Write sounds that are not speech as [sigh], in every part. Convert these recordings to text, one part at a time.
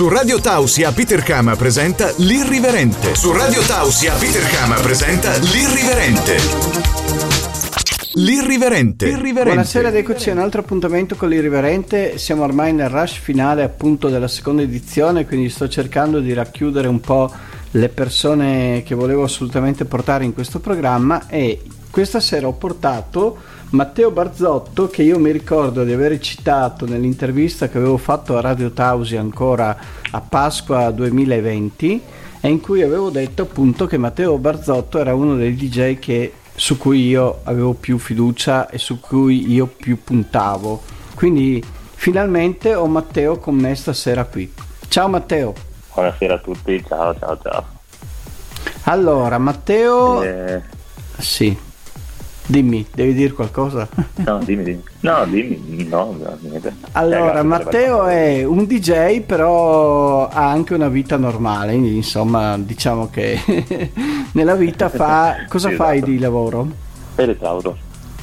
Su Radio Tausia Peter Kama presenta L'Irriverente. Su Radio Tausia Peter Kama presenta L'Irriverente. L'Irriverente. L'Irriverente. Buonasera ed eccoci a un altro appuntamento con l'Irriverente. Siamo ormai nel rush finale appunto della seconda edizione, quindi sto cercando di racchiudere un po' le persone che volevo assolutamente portare in questo programma e questa sera ho portato Matteo Barzotto che io mi ricordo di aver citato nell'intervista che avevo fatto a Radio Tausi ancora a Pasqua 2020 e in cui avevo detto appunto che Matteo Barzotto era uno dei DJ che, su cui io avevo più fiducia e su cui io più puntavo. Quindi finalmente ho Matteo con me stasera qui. Ciao Matteo. Buonasera a tutti, ciao ciao ciao. Allora, Matteo... Eh, Sì, dimmi, devi dire qualcosa? [laughs] no, dimmi, dimmi. No, dimmi, no, niente. Allora, Eh, Matteo è un DJ, però ha anche una vita normale, insomma, diciamo che [laughs] nella vita fa... [laughs] Cosa Sì, fai esatto. di lavoro? Elettrauto.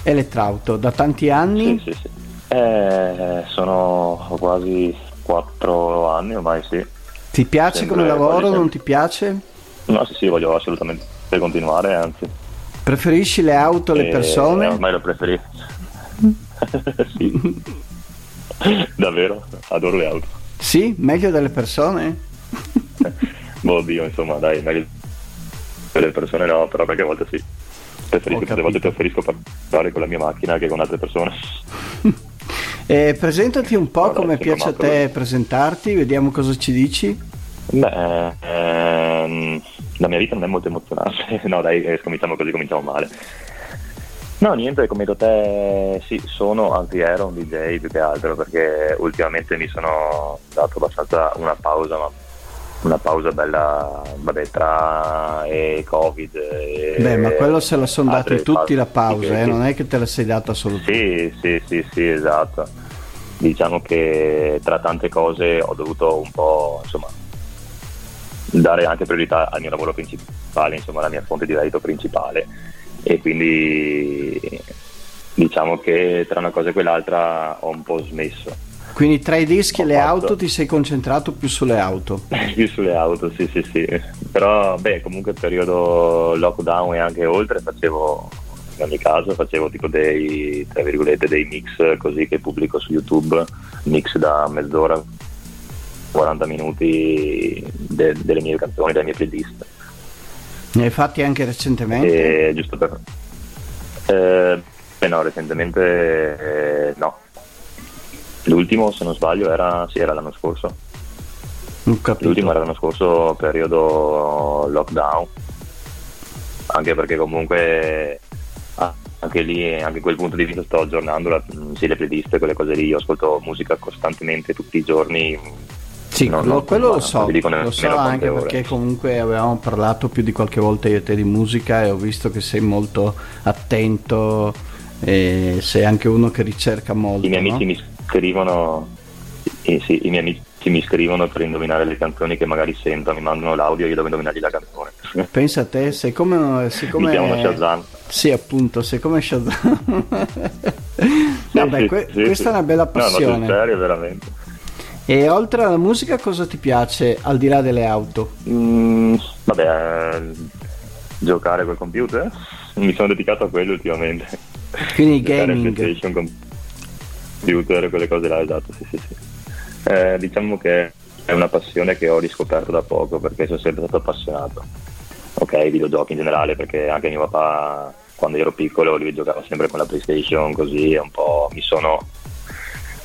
Elettrauto, da tanti anni? Sì, sì, sì. Eh, sono quasi quattro anni ormai, sì. Ti piace Sempre come lavoro? Non ti piace? No, sì, sì, voglio assolutamente continuare, anzi. Preferisci le auto, le Eh, persone? Ormai lo preferisco. [laughs] sì. Davvero, adoro le auto. Sì, meglio delle persone? [laughs] Boh, oddio, insomma, dai, meglio per le persone no, però perché a volte sì. Preferisco, tutte le volte preferisco parlare con la mia macchina che con altre persone. [laughs] Eh, presentati un po' Guarda, come piace a te presentarti, vediamo cosa ci dici. Beh, ehm, la mia vita non è molto emozionante, [laughs] no dai, eh, cominciamo così, cominciamo male. No, niente, come detto te, sì, sono, anzi ero un DJ più che altro perché ultimamente mi sono dato abbastanza una pausa, ma una pausa bella, vabbè, tra e Covid. E Beh, ma quello se la sono dati tutti la pausa, eh, che- non è che te la sei data solo tu. sì, sì, sì, sì, esatto. Diciamo che tra tante cose ho dovuto un po', insomma, dare anche priorità al mio lavoro principale, insomma, la mia fonte di reddito principale. E quindi diciamo che tra una cosa e quell'altra ho un po' smesso. Quindi tra i dischi e le fatto. auto ti sei concentrato più sulle auto. [laughs] Più sulle auto, sì, sì, sì. Però, beh, comunque periodo lockdown e anche oltre facevo, in ogni caso, facevo tipo dei, tra virgolette, dei mix così che pubblico su YouTube, mix da mezz'ora, 40 minuti de- delle mie canzoni, delle mie playlist. Ne hai fatti anche recentemente? E giusto per... Eh, beh, no, recentemente eh, no. L'ultimo, se non sbaglio, era, sì, era l'anno scorso. L'ultimo era l'anno scorso, periodo lockdown, anche perché comunque ah, anche lì, anche in quel punto di vista sto aggiornando la, sì, le playlist, quelle cose lì, io ascolto musica costantemente tutti i giorni. Sì, no, quello, no, quello lo so, lo so anche ore. perché comunque avevamo parlato più di qualche volta io e te di musica e ho visto che sei molto attento e sei anche uno che ricerca molto. I miei no? amici mi scrivono, eh, sì, i miei amici mi scrivono per indovinare le canzoni che magari sentono, mi mandano l'audio e io devo indovinargli la canzone. [laughs] Pensa a te, sei come... Sei come Mi chiamano Shazam. Sì, appunto, sei come Shazam. [laughs] Vabbè, Sì, que- sì, questa sì. è una bella No, ma passione. sul serio, veramente. E oltre alla musica cosa ti piace al di là delle auto? Mm, vabbè, giocare col computer? Mi sono dedicato a quello ultimamente. Quindi [laughs] gaming. PlayStation, computer, quelle cose là, esatto, sì, sì, sì. Eh, diciamo che è una passione che ho riscoperto da poco perché sono sempre stato appassionato. Ok, ai videogiochi in generale, perché anche mio papà quando ero piccolo lui giocava sempre con la PlayStation, così un po' mi sono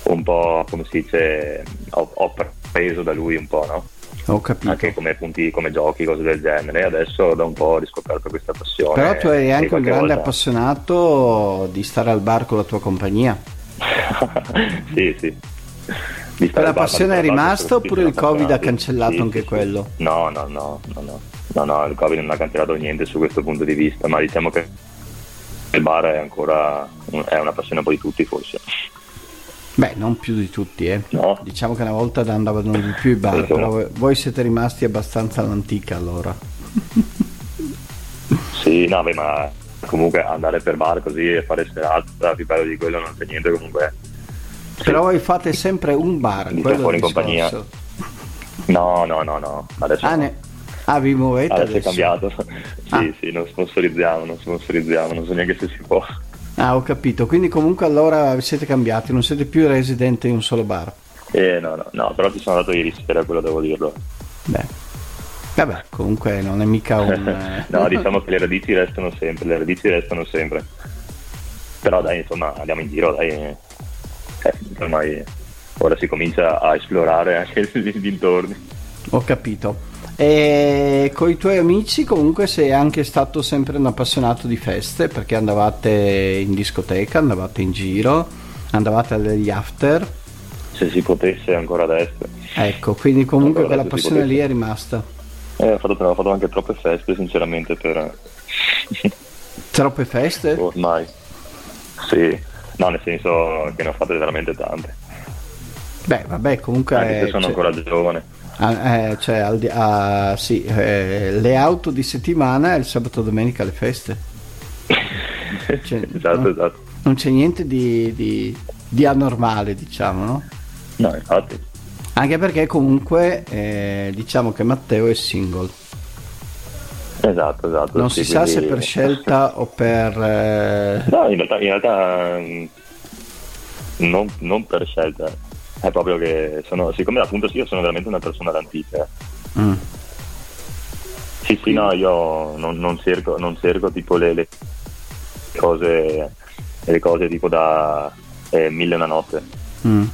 un po' come si dice ho, ho preso da lui un po', no? Ho capito. anche come punti, come giochi, cose del genere. Adesso da un po' ho riscoperto questa passione. Però tu eri anche un grande volta- appassionato di stare al bar con la tua compagnia. [laughs] sì, sì. Di stare bar, passione è rimasta oppure il Covid ha cancellato Sì, anche sì, quello? No, no, no, no, no. No, no, il Covid non ha cancellato niente su questo punto di vista, ma diciamo che il bar è ancora è una passione un po' di tutti forse. Beh, non più di tutti, eh. No. Diciamo che una volta andavano di più i bar, Insomma. però voi- siete rimasti abbastanza all'antica allora. [laughs] Sì, no, beh, ma comunque andare per bar così e fare serata, più bello di quello non c'è niente comunque. Sì. Però voi fate sempre un bar, Di quello fuori in compagnia. No, no, no, no. Adesso ah, ne... ah vi muovete adesso, adesso? è cambiato. [laughs] sì, Ah. sì, non sponsorizziamo, non sponsorizziamo, non so neanche se si può. Ah, ho capito. Quindi comunque allora siete cambiati, non siete più resident in un solo bar. Eh, no, no, no, però ci sono andato ieri sera, quello devo dirlo. Beh. Vabbè, comunque non è mica un... [laughs] eh, no, diciamo che le radici restano sempre, le radici restano sempre. Però dai, insomma, andiamo in giro, dai. Eh, ormai ora si comincia a esplorare anche [laughs] i dintorni. Ho capito. E con i tuoi amici comunque sei anche stato sempre un appassionato di feste perché andavate in discoteca, andavate in giro, andavate agli after. Se si potesse ancora adesso. Ecco, quindi comunque quella passione lì è rimasta. Eh, ho, fatto, ho fatto anche troppe feste, sinceramente, per [laughs] Troppe feste? ormai. Sì, no, nel senso che ne ho fatte veramente tante. Beh, vabbè, comunque... Anche se sono cioè- ancora giovane. Ah, eh, cioè, al di- ah, sì, eh, le auto di settimana e il sabato e domenica le feste. [laughs] Cioè, esatto, no? esatto. Non c'è niente di, di- di anormale, diciamo, no? No, infatti. Anche perché comunque eh, diciamo che Matteo è single. Esatto, esatto. Non sì, si sa se quindi- per scelta [laughs] o per... eh, No, in realtà, in realtà mm, non, non per scelta. È proprio che sono, siccome appunto sì, io sono veramente una persona d'antica. mm. Sì, sì, no, io non, non cerco, non cerco tipo le, le cose, le cose tipo da eh, mille e una notte. Mm.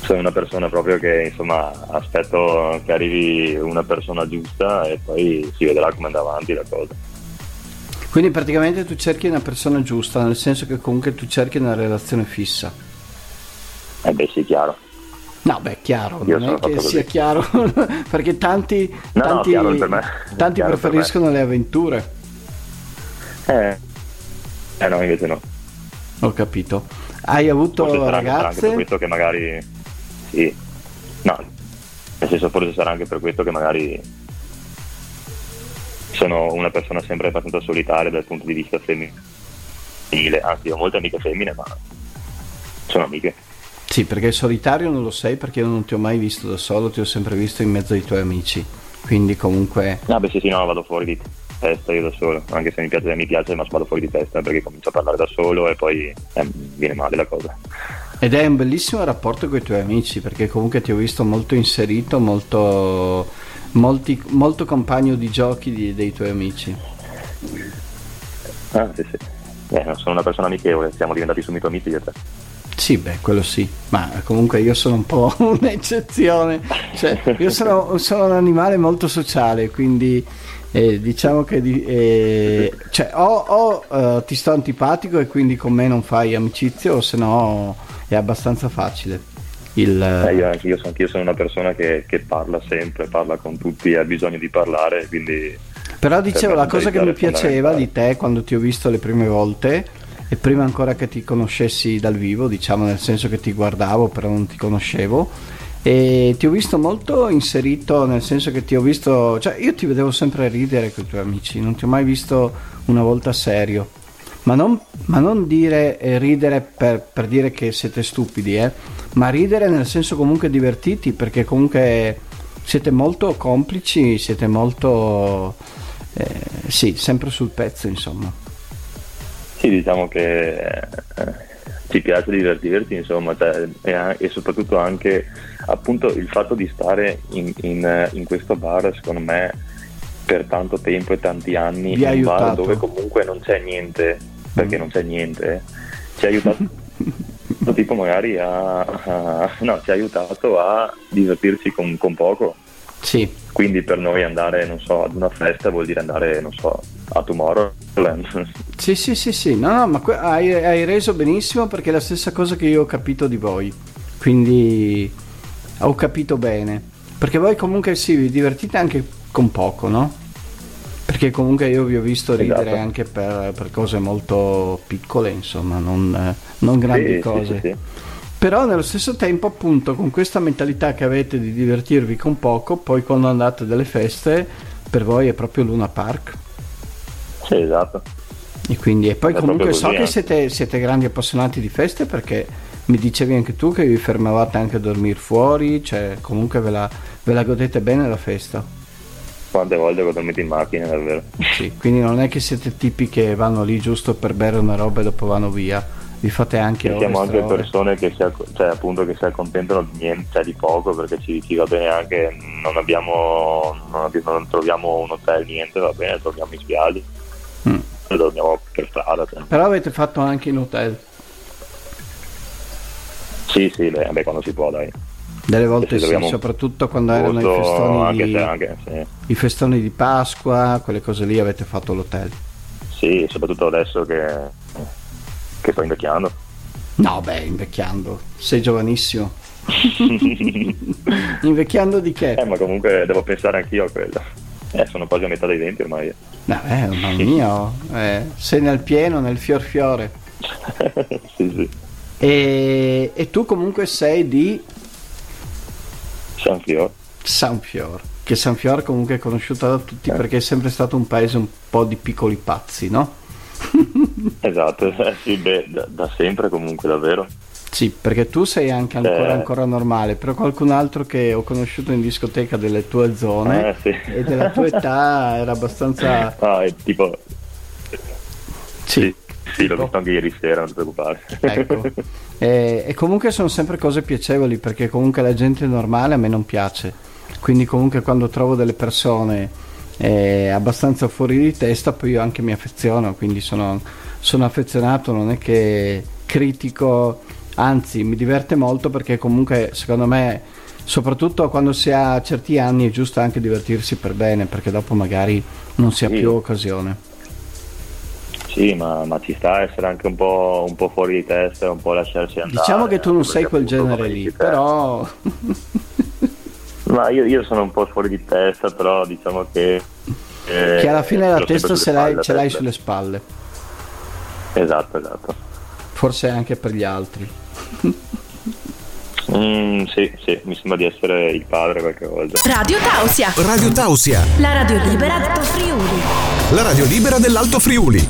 Sono una persona proprio che insomma aspetto che arrivi una persona giusta e poi si vedrà come andrà avanti la cosa. Quindi praticamente tu cerchi una persona giusta, nel senso che comunque tu cerchi una relazione fissa. Eh beh sì, chiaro. No, beh, chiaro, Io non è che fatto sia così. chiaro, [laughs] perché tanti, No, no, tanti, chiaro per me. tanti Chiaro per preferiscono le avventure. Eh, eh no, invece no. Ho capito. Hai avuto Forse sarà, sarà anche per ragazze? questo che magari sì. No, nel senso forse sarà anche per questo che magari sono una persona sempre abbastanza solitaria dal punto di vista femminile, anzi ho molte amiche femmine ma sono amiche. Sì, perché solitario non lo sei perché io non ti ho mai visto da solo, ti ho sempre visto in mezzo ai tuoi amici. Quindi comunque No, beh sì sì no, vado fuori di testa io da solo, anche se mi piace, mi piace ma vado fuori di testa perché comincio a parlare da solo e poi eh, viene male la cosa. Ed è un bellissimo rapporto con i tuoi amici perché comunque ti ho visto molto inserito, molto, molti- molto compagno di giochi di- dei tuoi amici. Ah sì sì. Eh, sono una persona amichevole, siamo diventati subito amici io e te. Sì, beh, quello sì, ma comunque io sono un po' [laughs] un'eccezione, cioè io sono, sono un animale molto sociale, quindi eh, diciamo che di- eh, cioè, o, o, eh, ti sto antipatico e quindi con me non fai amicizia o se no è abbastanza facile. Il, Eh, io, anche io, sono, anch'io sono una persona che, che parla sempre, parla con tutti, ha bisogno di parlare, quindi Però dicevo, per la cosa che mi piaceva di te quando ti ho visto le prime volte, e prima ancora che ti conoscessi dal vivo, diciamo nel senso che ti guardavo, però non ti conoscevo, e ti ho visto molto inserito, nel senso che ti ho visto, cioè io ti vedevo sempre ridere con i tuoi amici, non ti ho mai visto una volta serio. Ma non, ma non dire eh, ridere per, per dire che siete stupidi, eh, ma ridere nel senso comunque divertiti, perché comunque siete molto complici, siete molto... eh, sì, sempre sul pezzo, insomma. Sì, diciamo che eh, ci piace divertirti, insomma, cioè, e, soprattutto anche appunto il fatto di stare in, in- in questo bar, secondo me, per tanto tempo e tanti anni, Vi un bar dove comunque non c'è niente, perché Mm. non c'è niente, ci ha aiutato [laughs] tipo magari a, a- no, ci ha aiutato a divertirci con, con poco. Sì, Quindi per noi andare, non so, ad una festa vuol dire andare, non so, a Tomorrowland. sì, sì, sì, sì. no, no, ma que- hai, hai reso benissimo perché è la stessa cosa che io ho capito di voi, quindi ho capito bene, perché voi comunque sì, vi divertite anche con poco, no? Perché comunque io vi ho visto ridere Esatto. anche per, per cose molto piccole, insomma, non, non grandi sì, cose. sì, sì. Però nello stesso tempo, appunto, con questa mentalità che avete di divertirvi con poco, poi quando andate a delle feste, per voi è proprio Luna Park. Sì, esatto. E quindi, e poi È comunque so che siete, siete grandi appassionati di feste perché mi dicevi anche tu che vi fermavate anche a dormire fuori, cioè comunque ve la, ve la godete bene la festa. Quante volte ho dormito in macchina, davvero. Sì, quindi non è che siete tipi che vanno lì giusto per bere una roba e dopo vanno via. Vi fate anche ore Siamo anche ore. persone che si, cioè, appunto, che si accontentano di niente, cioè di poco, perché ci, ci, va bene anche, non abbiamo, non, abbiamo, non troviamo un hotel, niente, va bene, dormiamo in spiaggia. Mm. Dormiamo per strada. Però avete fatto anche in hotel? Sì, sì, beh, quando si può, dai. Delle volte sì, soprattutto quando erano i festoni, anche di, anche, sì. i festoni di Pasqua, quelle cose lì avete fatto l'hotel. Sì, soprattutto adesso che, che sto invecchiando. No, beh, invecchiando, sei giovanissimo. [laughs] invecchiando di che? Eh, ma comunque devo pensare anch'io a quello. Eh, sono quasi a metà dei denti ormai. Eh, mamma [laughs] mia, eh, sei nel pieno, nel fior fiore. [laughs] sì, sì. E, e tu comunque sei di San Fior. San Fior, che San Fior comunque è conosciuta da tutti eh. perché è sempre stato un paese un po' di piccoli pazzi, no? [laughs] esatto, eh, sì, beh, da, da, sempre comunque davvero. Sì, perché tu sei anche ancora, eh. ancora, normale, però qualcun altro che ho conosciuto in discoteca delle tue zone eh, sì. e della tua [laughs] età era abbastanza... Ah, è tipo... Sì. sì. Sì, l'ho visto anche ieri sera, non ti preoccupare. Ecco. [laughs] e, e, comunque sono sempre cose piacevoli perché comunque la gente normale a me non piace. Quindi comunque quando trovo delle persone eh, abbastanza fuori di testa poi io anche mi affeziono, quindi sono, sono affezionato, non è che critico, anzi mi diverte molto perché comunque secondo me soprattutto quando si ha certi anni è giusto anche divertirsi per bene perché dopo magari non si ha sì. più occasione. Sì, ma, ma, ci sta a essere anche un po', un po', fuori di testa, un po' lasciarsi andare. Diciamo che tu non sei quel genere lì, però... ma io, io, sono un po' fuori di testa, però diciamo che... Eh, [laughs] che alla fine la testa ce l'hai, ce l'hai sulle spalle. Esatto, esatto. Forse anche per gli altri. Mm, sì, sì, mi sembra di essere il padre qualche volta. Radio Tausia. Radio Tausia. La radio libera d'Alto Friuli. La radio libera dell'Alto Friuli.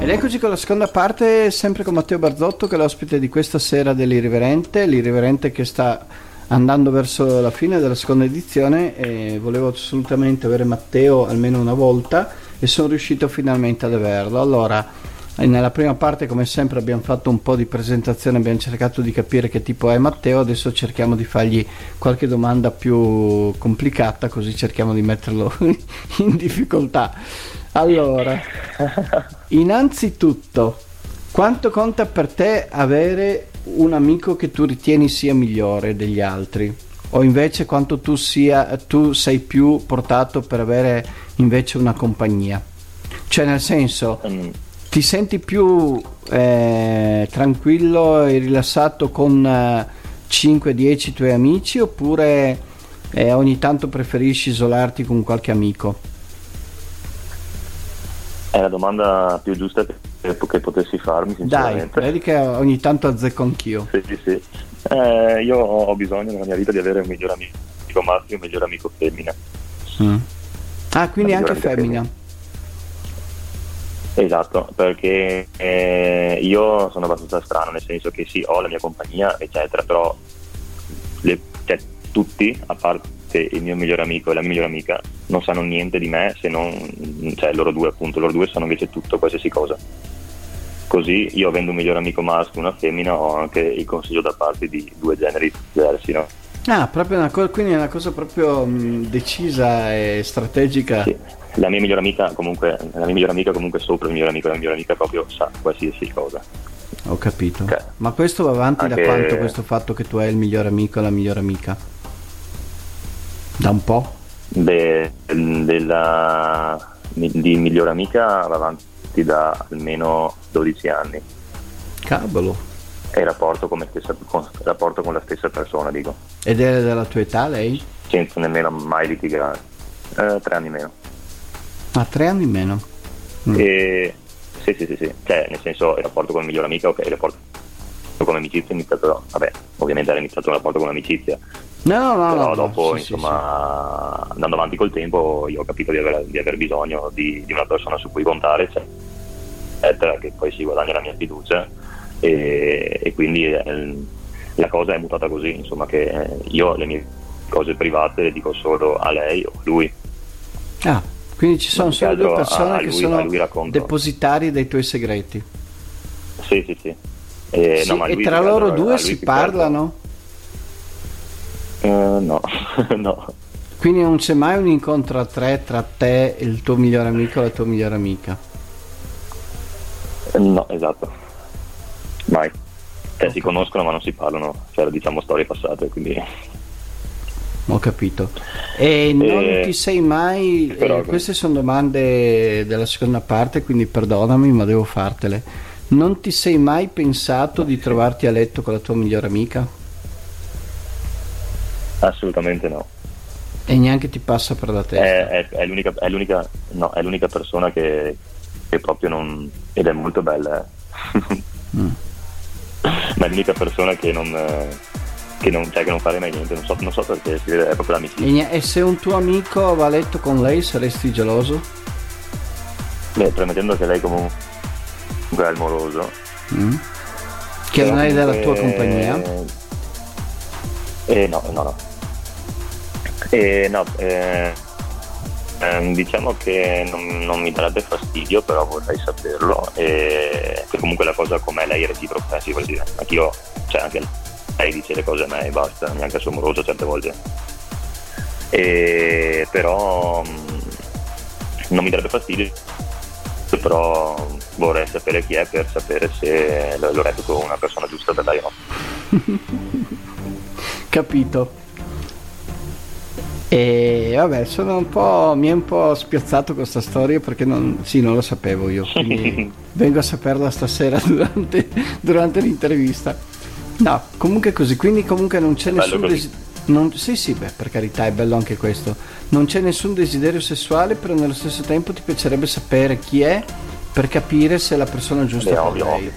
Ed eccoci con la seconda parte, sempre con Matteo Barzotto che è l'ospite di questa sera dell'Irriverente, l'Irriverente che sta andando verso la fine della seconda edizione e volevo assolutamente avere Matteo almeno una volta e sono riuscito finalmente ad averlo. Allora, nella prima parte come sempre abbiamo fatto un po' di presentazione, abbiamo cercato di capire che tipo è Matteo, adesso cerchiamo di fargli qualche domanda più complicata così cerchiamo di metterlo [laughs] in difficoltà. Allora, [laughs] innanzitutto, quanto conta per te avere un amico che tu ritieni sia migliore degli altri? O invece quanto tu, sia, tu sei più portato per avere invece una compagnia? Cioè nel senso, mm ti senti più eh, tranquillo e rilassato con eh, 5-10 tuoi amici oppure eh, ogni tanto preferisci isolarti con qualche amico? È la domanda più giusta che, che potessi farmi, sinceramente. Dai, vedi che ogni tanto azzecco anch'io. Sì, sì, sì. Eh, io ho bisogno nella mia vita di avere un migliore amico maschio e un migliore amico femmina. Mm. Ah, quindi anche femmina. femmina. Esatto, perché eh, io sono abbastanza strano, nel senso che sì, ho la mia compagnia, eccetera, però le, cioè, tutti, a parte il mio migliore amico e la mia migliore amica, non sanno niente di me se non, cioè loro due appunto, loro due sanno invece tutto, qualsiasi cosa. Così io avendo un migliore amico maschio e una femmina ho anche il consiglio da parte di due generi diversi, no? Ah, proprio una cosa, quindi è una cosa proprio mh, decisa e strategica. Sì la mia migliore amica comunque, la mia migliore amica comunque sopra il migliore amico, la mia migliore amica proprio sa qualsiasi cosa. Ho capito. Okay. Ma questo va avanti Anche... da quanto questo fatto che tu hai il migliore amico e la migliore amica? Da un po'? Beh, della, di migliore amica va avanti da almeno 12 anni. Cavolo. E rapporto, stessa, con, rapporto con la stessa persona, dico. Ed è della tua età lei? Senza nemmeno mai litigare. Eh, tre anni meno. Ah, tre anni meno. Mm. E, sì, sì, sì, sì, cioè nel senso il rapporto con il migliore amico, ok, il rapporto con amicizia è iniziato, vabbè, ovviamente era iniziato un rapporto con amicizia. No, no, Però no, dopo, sì, insomma, sì, sì. andando avanti col tempo, io ho capito di aver, di aver bisogno di, di, una persona su cui contare, eccetera, che poi si guadagna la mia fiducia e, e quindi eh, la cosa è mutata così, insomma che io le mie cose private le dico solo a lei o a lui. Ah, quindi ci sono solo che due persone a- a che lui- a sono depositari dei tuoi segreti. Sì, sì, sì. E, Sì, no, e tra che loro altro- due si che parlano? Eh, no, [laughs] no. Quindi non c'è mai un incontro a tre tra te e il tuo migliore amico e la tua migliore amica. No, esatto. Mai. Cioè, si conoscono ma non si parlano, cioè diciamo storie passate, quindi... Ho capito. E non Eh, ti sei mai... però- eh, queste sono domande della seconda parte, quindi perdonami, ma devo fartele. Non ti sei mai pensato di trovarti a letto con la tua migliore amica? Assolutamente no. E neanche ti passa per la È, testa? è- è l'unica, è, l'unica, no, è l'unica persona che, che proprio non... ed è molto bella. eh. Mm. [laughs] Ma è l'unica persona che non... eh, Che non, cioè, che non fare mai niente, non so, non so perché, è proprio E, l'amicizia. e se un tuo amico va a letto con lei saresti geloso? Beh, premettendo che lei comunque è il moroso. Mm? Che non è della tua compagnia? Eh, no, no, no. Eh, no, eh, ehm, diciamo che non, non mi darebbe fastidio, però vorrei saperlo. E che comunque la cosa com'è lei è reciproca, eh, sì, dire. Anch'io, cioè anche lei dice le cose a me e basta, neanche suo moroso certe volte. E, però mh, non mi darebbe fastidio, però vorrei sapere chi è per sapere se lo, lo reputo una persona giusta per lei o no. [laughs] Capito. E vabbè, sono un po'. mi è un po' spiazzato questa storia perché non, sì, non lo sapevo io. [laughs] Vengo a saperla stasera [laughs] durante, durante l'intervista. No, comunque così, quindi comunque non c'è nessun desiderio. sì, sì, beh, per carità, è bello anche questo. Non c'è nessun desiderio sessuale, però nello stesso tempo ti piacerebbe sapere chi è per capire se è la persona giusta Beh, per ovvio, lei. ovvio.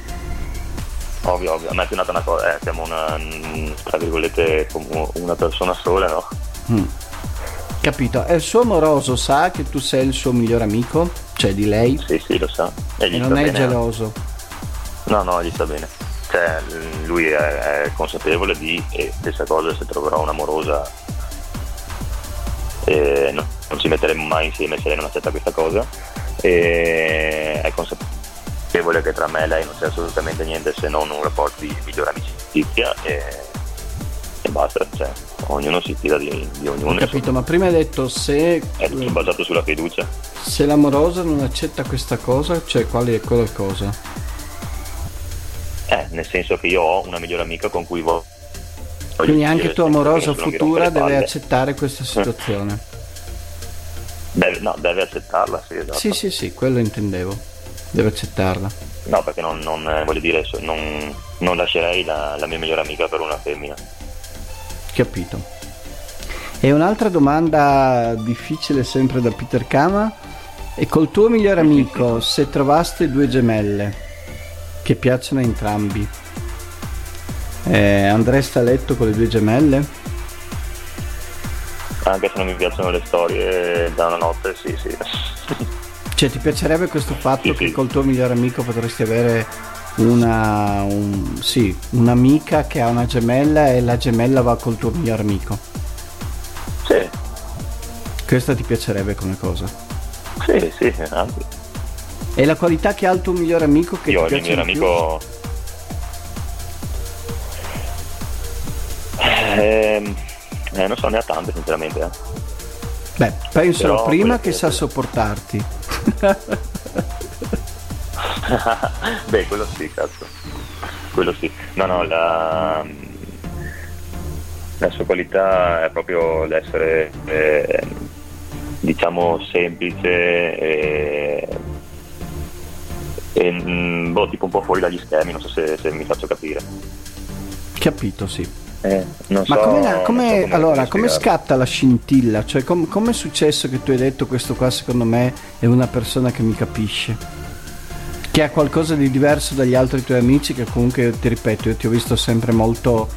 Ovvio, ovvio. A me è più nata una cosa, eh, siamo una, mm, tra virgolette, una persona sola, no? Mm. Capito. E il suo amoroso sa che tu sei il suo migliore amico? Cioè di lei? Sì, sì, lo sa. E E non è bene. geloso. No, no, gli sta bene. Cioè, lui è, è consapevole di, e stessa cosa se troverò un'amorosa, e no- non ci metteremo mai insieme se lei non accetta questa cosa. E è consapevole che tra me e lei non c'è assolutamente niente se non un rapporto di migliore amicizia e, e basta. Cioè, ognuno si fida di, di Ho ognuno. capito, ma prima hai detto se, È tutto basato sulla fiducia. se l'amorosa non accetta questa cosa, cioè quale è quella cosa? Eh, nel senso che io ho una migliore amica con cui vo- voglio Quindi anche tua amorosa futura deve accettare questa situazione. Deve, no, deve accettarla, sì, esatto. Sì, sì, sì, quello intendevo. Deve accettarla. No, perché non, non, eh, voglio dire, non, non lascerei la, la mia migliore amica per una femmina. Capito. E un'altra domanda difficile sempre da Peter Kama. E col tuo migliore amico, se trovaste due gemelle che piacciono a entrambi, eh, andreste a letto con le due gemelle? Anche se non mi piacciono le storie da una notte, sì, sì. [laughs] Cioè ti piacerebbe questo fatto Sì, che sì. col tuo migliore amico potresti avere una, un- sì, un'amica che ha una gemella e la gemella va col tuo migliore amico? sì, Questa ti piacerebbe come cosa? sì, sì, anzi. E la qualità che ha il tuo migliore amico che Io ti il piace migliore di più? amico... Ehm, eh, non so, ne ha tante sinceramente. eh. Beh, penso Però prima che- sa sopportarti. [laughs] Beh, quello sì, cazzo. Quello sì. No, no, la, la sua qualità è proprio l'essere, eh, diciamo, semplice e, e, mm, boh, tipo un po' fuori dagli schemi, non so se, se mi faccio capire. Capito, sì. Eh, Ma so- come, non so come- come- allora, come come scatta la scintilla? Cioè, com- come è successo che tu hai detto questo qua secondo me è una persona che mi capisce? Che ha qualcosa di diverso dagli altri tuoi amici che comunque, ti ripeto, io ti ho visto sempre molto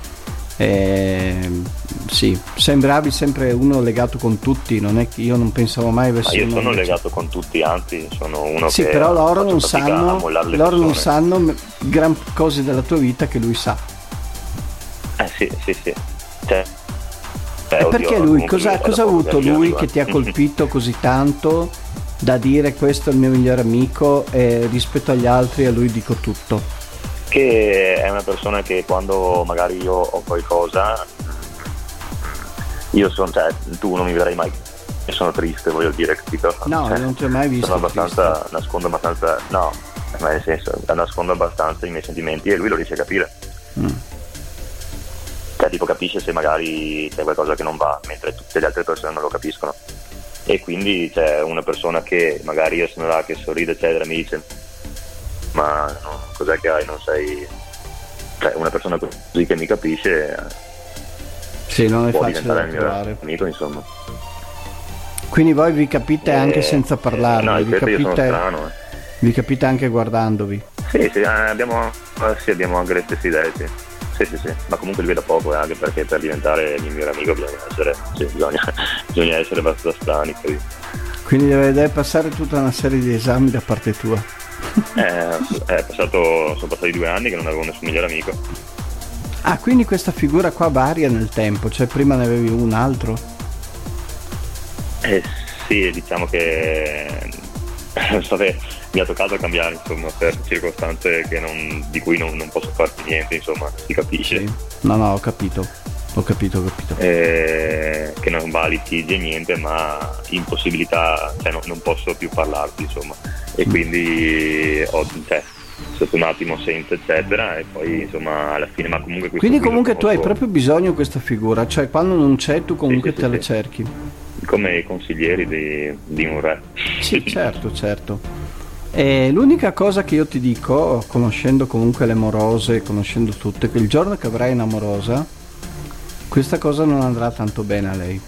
eh, sì, sembravi sempre uno legato con tutti, non è che io non pensavo mai avessi Ma io sono invece- legato con tutti, anzi sono uno Sì, che però loro non sanno, loro non sanno gran cose della tua vita che lui sa. Eh sì, sì, sì. Cioè, E perché lui, cosa, cosa ha avuto lui che ti ha colpito [laughs] così tanto da dire questo è il mio migliore amico e rispetto agli altri a lui dico tutto? Che è una persona che quando magari io ho qualcosa io sono cioè tu non mi vedrai mai che sono triste voglio dire capito? No, Cioè, non ti ho mai visto sono abbastanza nascondo abbastanza no ma nel senso nascondo abbastanza i miei sentimenti e lui lo riesce a capire. Mm. cioè tipo capisce se magari c'è qualcosa che non va mentre tutte le altre persone non lo capiscono. E quindi c'è una persona che magari io sono là che sorride eccetera mi dice ma no, cos'è che hai non sei cioè una persona così che mi capisce Sì, non è facile da trovare. amico insomma Quindi voi vi capite anche Eh, senza parlare, no vi, capite, strano eh. vi capite anche guardandovi. Sì, sì, eh, abbiamo, eh, sì, abbiamo anche le stesse idee, sì. Sì, sì, sì. Ma comunque lui da poco, eh, anche perché per diventare il mio migliore amico bisogna essere, sì, bisogna, [laughs] bisogna essere abbastanza strani. Quindi deve, deve passare tutta una serie di esami da parte tua. Eh, è passato, sono passati due anni che non avevo nessun migliore amico. Ah, quindi questa figura qua varia nel tempo, cioè prima ne avevi un altro? Eh, sì, diciamo che vabbè, mi ha toccato cambiare insomma per circostanze che non- di cui non, non posso farti niente, insomma, si capisce. Sì. No, no, ho capito. Ho capito, ho capito. eh, che non va a e niente, ma impossibilità, cioè no- non posso più parlarti, insomma. E quindi ho, cioè, stato un attimo senza, eccetera, e poi insomma alla fine, ma comunque Quindi comunque tu hai conosco proprio bisogno di questa figura, cioè quando non c'è tu comunque Sì, sì, te sì, la cerchi. come i consiglieri di, di un re. Sì, [laughs] certo, certo. E l'unica cosa che io ti dico, conoscendo comunque le morose, conoscendo tutte, che il giorno che avrai un'amorosa, questa cosa non andrà tanto bene a lei.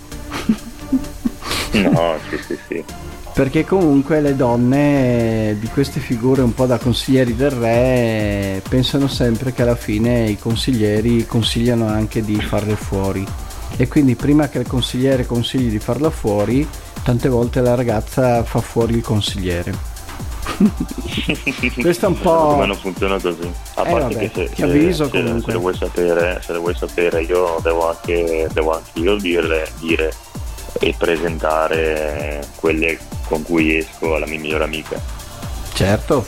No, [laughs] sì, sì, sì. Perché comunque le donne eh, di queste figure un po' da consiglieri del re eh, pensano sempre che alla fine i consiglieri consigliano anche di farle fuori. E quindi prima che il consigliere consigli di farla fuori, tante volte la ragazza fa fuori il consigliere. [laughs] Questo è un po'... Come non funziona così. A Eh, parte vabbè, che se, ti avviso se- comunque. se lo vuoi sapere, se lo vuoi sapere, io devo anche, devo anche io dirle, dire e presentare quelle con cui esco alla mia migliore amica. Certo,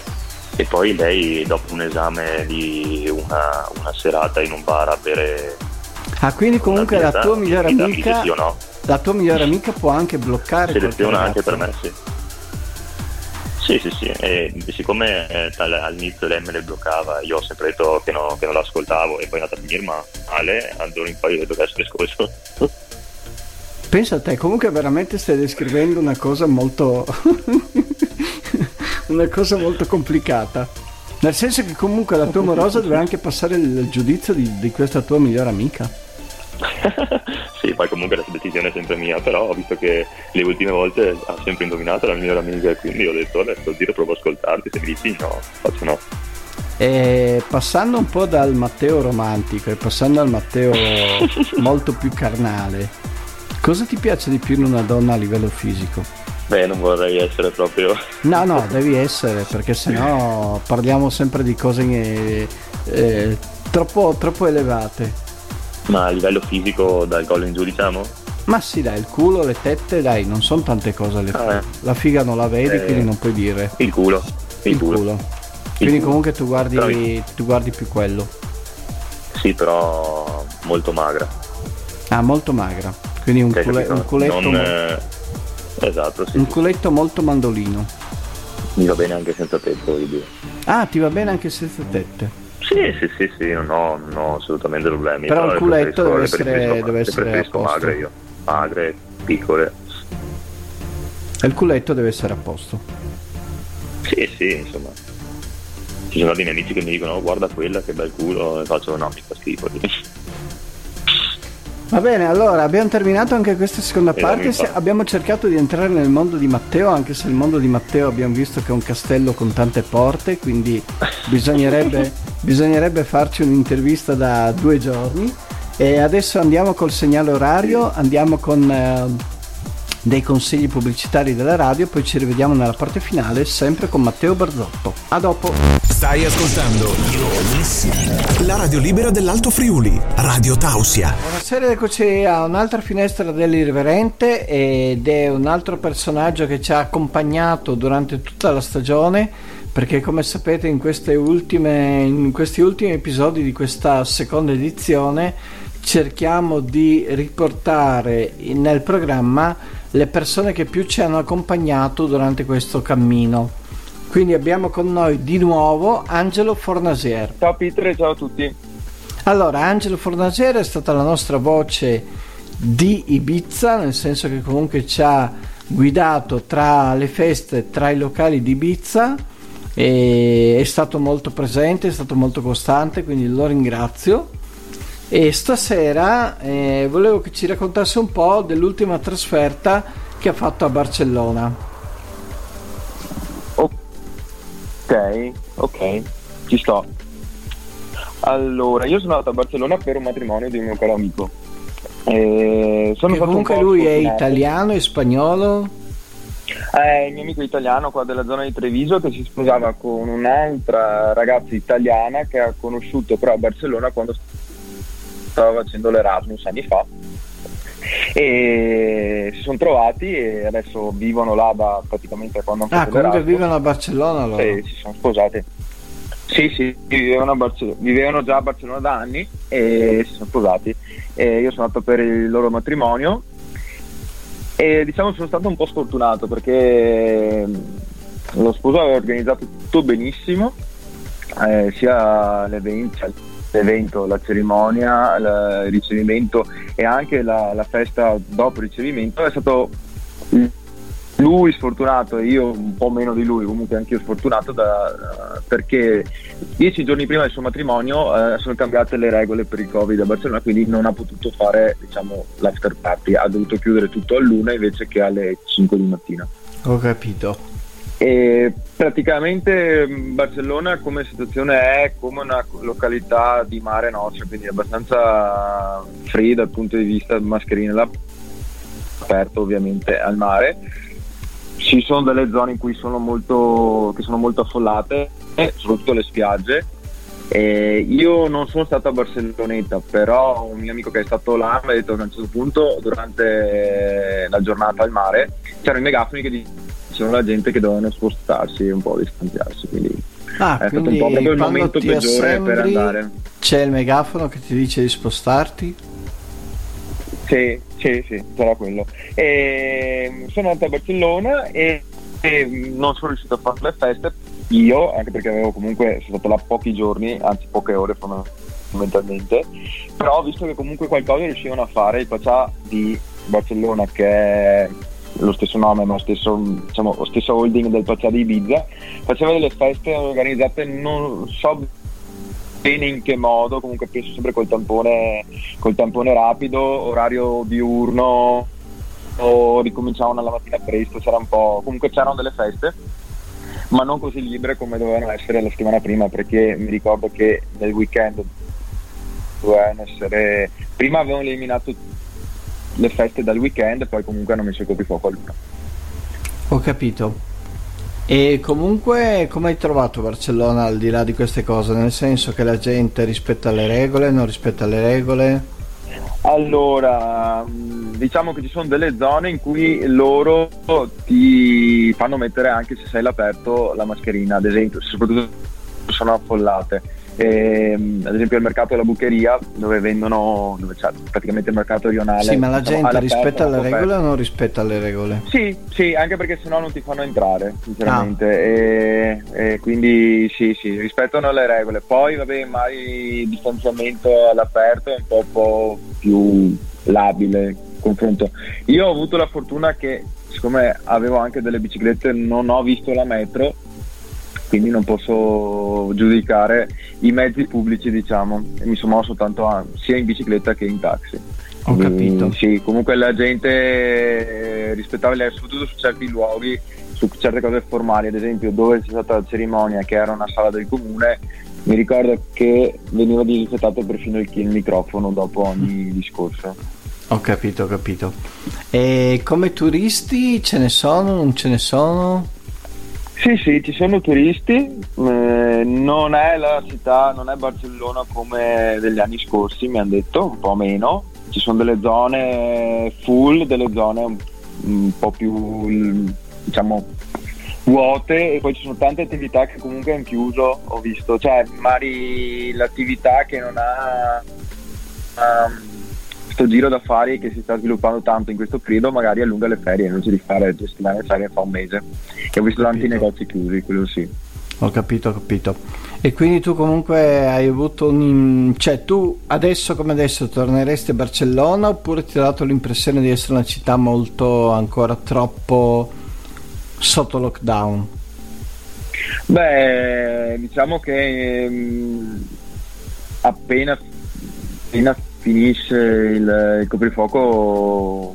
E poi lei, dopo un esame di una, una serata in un bar a bere Ah, quindi comunque la tua migliore amica, no. la tua migliore amica può anche bloccare Seleziona anche per me, sì. Sì, sì, sì, e siccome eh, al- all'inizio lei me le bloccava, io ho sempre detto che, no- che non l'ascoltavo e poi è andata a finire male, al giorno in poi ho detto che adesso ascolto. Pensa a te, comunque veramente stai descrivendo una cosa molto [laughs] una cosa molto complicata. Nel senso che comunque la tua amorosa deve anche passare il giudizio di, di questa tua migliore amica. Sì, poi comunque la decisione è sempre mia, però ho visto che le ultime volte ha sempre indovinato la migliore amica e quindi ho detto adesso dire provo a ascoltarti, se mi dici no, faccio no. E passando un po' dal Matteo romantico e passando al Matteo [laughs] molto più carnale, cosa ti piace di più in una donna a livello fisico? Beh, non vorrei essere proprio... [laughs] No, no, devi essere, perché sennò [laughs] parliamo sempre di cose eh, eh, troppo, troppo elevate. Ma a livello fisico dal collo in giù diciamo? Ma sì, dai, il culo, le tette, dai, non sono tante cose alle Ah, eh. La figa non la vedi, Eh. quindi non puoi dire. Il culo. Il, Il culo. culo. Quindi culo. comunque tu guardi, Però tu guardi più quello. Sì, però molto magra. Ah, molto magra. Quindi un, Cioè, cule- un culetto, Non, eh, Esatto, sì. un culetto molto mandolino. Mi va bene anche senza tetto, voglio dire. Ah, ti va bene anche senza tette. Sì, sì, sì, sì, non ho, non ho assolutamente problemi. Però il le culetto deve essere- deve essere preferisco a posto. magre io. Magre, piccole. E il culetto deve essere a posto. Sì, sì, insomma. Ci sono dei miei amici che mi dicono, oh, guarda quella, che bel culo, e faccio, no, mi fa schifo. Va bene, allora abbiamo terminato anche questa seconda parte. Se- abbiamo cercato di entrare nel mondo di Matteo, anche se il mondo di Matteo abbiamo visto che è un castello con tante porte, quindi [laughs] bisognerebbe, bisognerebbe farci un'intervista da due giorni. E adesso andiamo col segnale orario, andiamo con eh, dei consigli pubblicitari della radio, poi ci rivediamo nella parte finale sempre con Matteo Barzotto. A dopo. Stai ascoltando la radio libera dell'Alto Friuli, Radio Tausia. Buonasera, eccoci a un'altra finestra dell'irriverente ed è un altro personaggio che ci ha accompagnato durante tutta la stagione perché come sapete in, ultime, in questi ultimi episodi di questa seconda edizione cerchiamo di riportare nel programma le persone che più ci hanno accompagnato durante questo cammino. Quindi abbiamo con noi di nuovo Angelo Fornasier. Ciao Peter e ciao a tutti. Allora, Angelo Fornasier è stata la nostra voce di Ibiza, nel senso che comunque ci ha guidato tra le feste, tra i locali di Ibiza è stato molto presente, è stato molto costante, quindi lo ringrazio. E stasera eh, volevo che ci raccontasse un po' dell'ultima trasferta che ha fatto a Barcellona. Ok, ok, ci sto. Allora, io sono andato a Barcellona per un matrimonio di un mio caro amico. E sono comunque lui è italiano e spagnolo? È il mio amico italiano qua della zona di Treviso che si sposava con un'altra ragazza italiana che ha conosciuto però a Barcellona quando stava facendo l'Erasmus anni fa e si sono trovati e adesso vivono là da praticamente quando hanno ah, fatto Ah, comunque vivono a Barcellona allora. Sì, si sono sposati. Sì, sì, vivevano, Barcellona, vivevano già a Barcellona da anni e si sono sposati. E io sono andato per il loro matrimonio e diciamo sono stato un po' sfortunato perché lo sposo aveva organizzato tutto benissimo, eh, sia l'evento, cioè l'evento, la cerimonia, il ricevimento e anche la, la festa dopo il ricevimento. È stato lui sfortunato e io un po' meno di lui, comunque anche io sfortunato da, perché dieci giorni prima del suo matrimonio eh, sono cambiate le regole per il Covid a Barcellona, quindi non ha potuto fare diciamo, l'after party, ha dovuto chiudere tutto a luna invece che alle 5 di mattina. Ho capito. E praticamente mm, Barcellona come situazione è come una località di mare nostra, quindi abbastanza free dal punto di vista mascherine aperto ovviamente al mare ci sono delle zone in cui sono molto, che sono molto affollate, eh, soprattutto le spiagge. Eh, io non sono stato a Barcelloneta, però un mio amico che è stato là mi ha detto che a un certo punto, durante la giornata al mare, c'erano i megafoni che dicevano alla gente che dovevano spostarsi e un po' distanziarsi. Quindi ah, è stato un po' proprio il momento peggiore per andare. C'è il megafono che ti dice di spostarti? Sì, sì, sì, sarà quello. E sono andato a Barcellona e, e, non sono riuscito a fare le feste io, anche perché avevo comunque sono stato là pochi giorni, anzi poche ore fondamentalmente, però ho visto che comunque qualcosa riuscivano a fare il Paccià di Barcellona che è lo stesso nome ma stesso, diciamo, lo stesso holding del Paccià di Ibiza faceva delle feste organizzate non so bene in che modo, comunque penso sempre col tampone, col tampone rapido, orario diurno o ricominciavano la mattina presto, c'era un po', comunque c'erano delle feste ma non così libere come dovevano essere la settimana prima perché mi ricordo che nel weekend dovevano essere prima avevano eliminato le feste dal weekend poi comunque hanno messo il coprifuoco a luna ho capito e comunque come hai trovato Barcellona al di là di queste cose? Nel senso che la gente rispetta le regole, non rispetta le regole? Allora, diciamo che ci sono delle zone in cui loro ti fanno mettere anche se sei all'aperto la mascherina, ad esempio, soprattutto sono affollate e, ehm, ad esempio al mercato della bucheria dove vendono dove c'è praticamente il mercato rionale sì ma la gente rispetta le regole o non rispetta le regole? sì sì anche perché sennò non ti fanno entrare sinceramente ah. e, e, quindi sì sì rispettano le regole poi vabbè mai il distanziamento all'aperto è un po', un po più labile confronto io ho avuto la fortuna che siccome avevo anche delle biciclette non ho visto la metro quindi non posso giudicare i mezzi pubblici, diciamo, mi sono mosso tanto a, sia in bicicletta che in taxi. Ho capito. Sì, comunque la gente eh, rispettava le soprattutto su certi luoghi, su certe cose formali, ad esempio dove c'è stata la cerimonia che era una sala del comune, mi ricordo che veniva disinfettato perfino il, il microfono dopo ogni discorso. Ho capito, ho capito. E come turisti ce ne sono, non ce ne sono? Sì, sì, ci sono turisti, eh, non è la città, non è Barcellona come degli anni scorsi, mi hanno detto, un po' meno. Ci sono delle zone full, delle zone un, un po' più, diciamo, vuote e poi ci sono tante attività che comunque hanno chiuso, ho visto, cioè magari l'attività che non ha questo um, giro d'affari che si sta sviluppando tanto in questo periodo magari allunga le ferie invece di fare due settimane di ferie fa un mese e ho visto tanti negozi chiusi, quello sì. Ho capito, ho capito. E quindi tu comunque hai avuto un... cioè tu adesso come adesso torneresti a Barcellona oppure ti ha dato l'impressione di essere una città molto ancora troppo sotto lockdown? Beh, diciamo che mh, appena, appena, finisce il, il, coprifuoco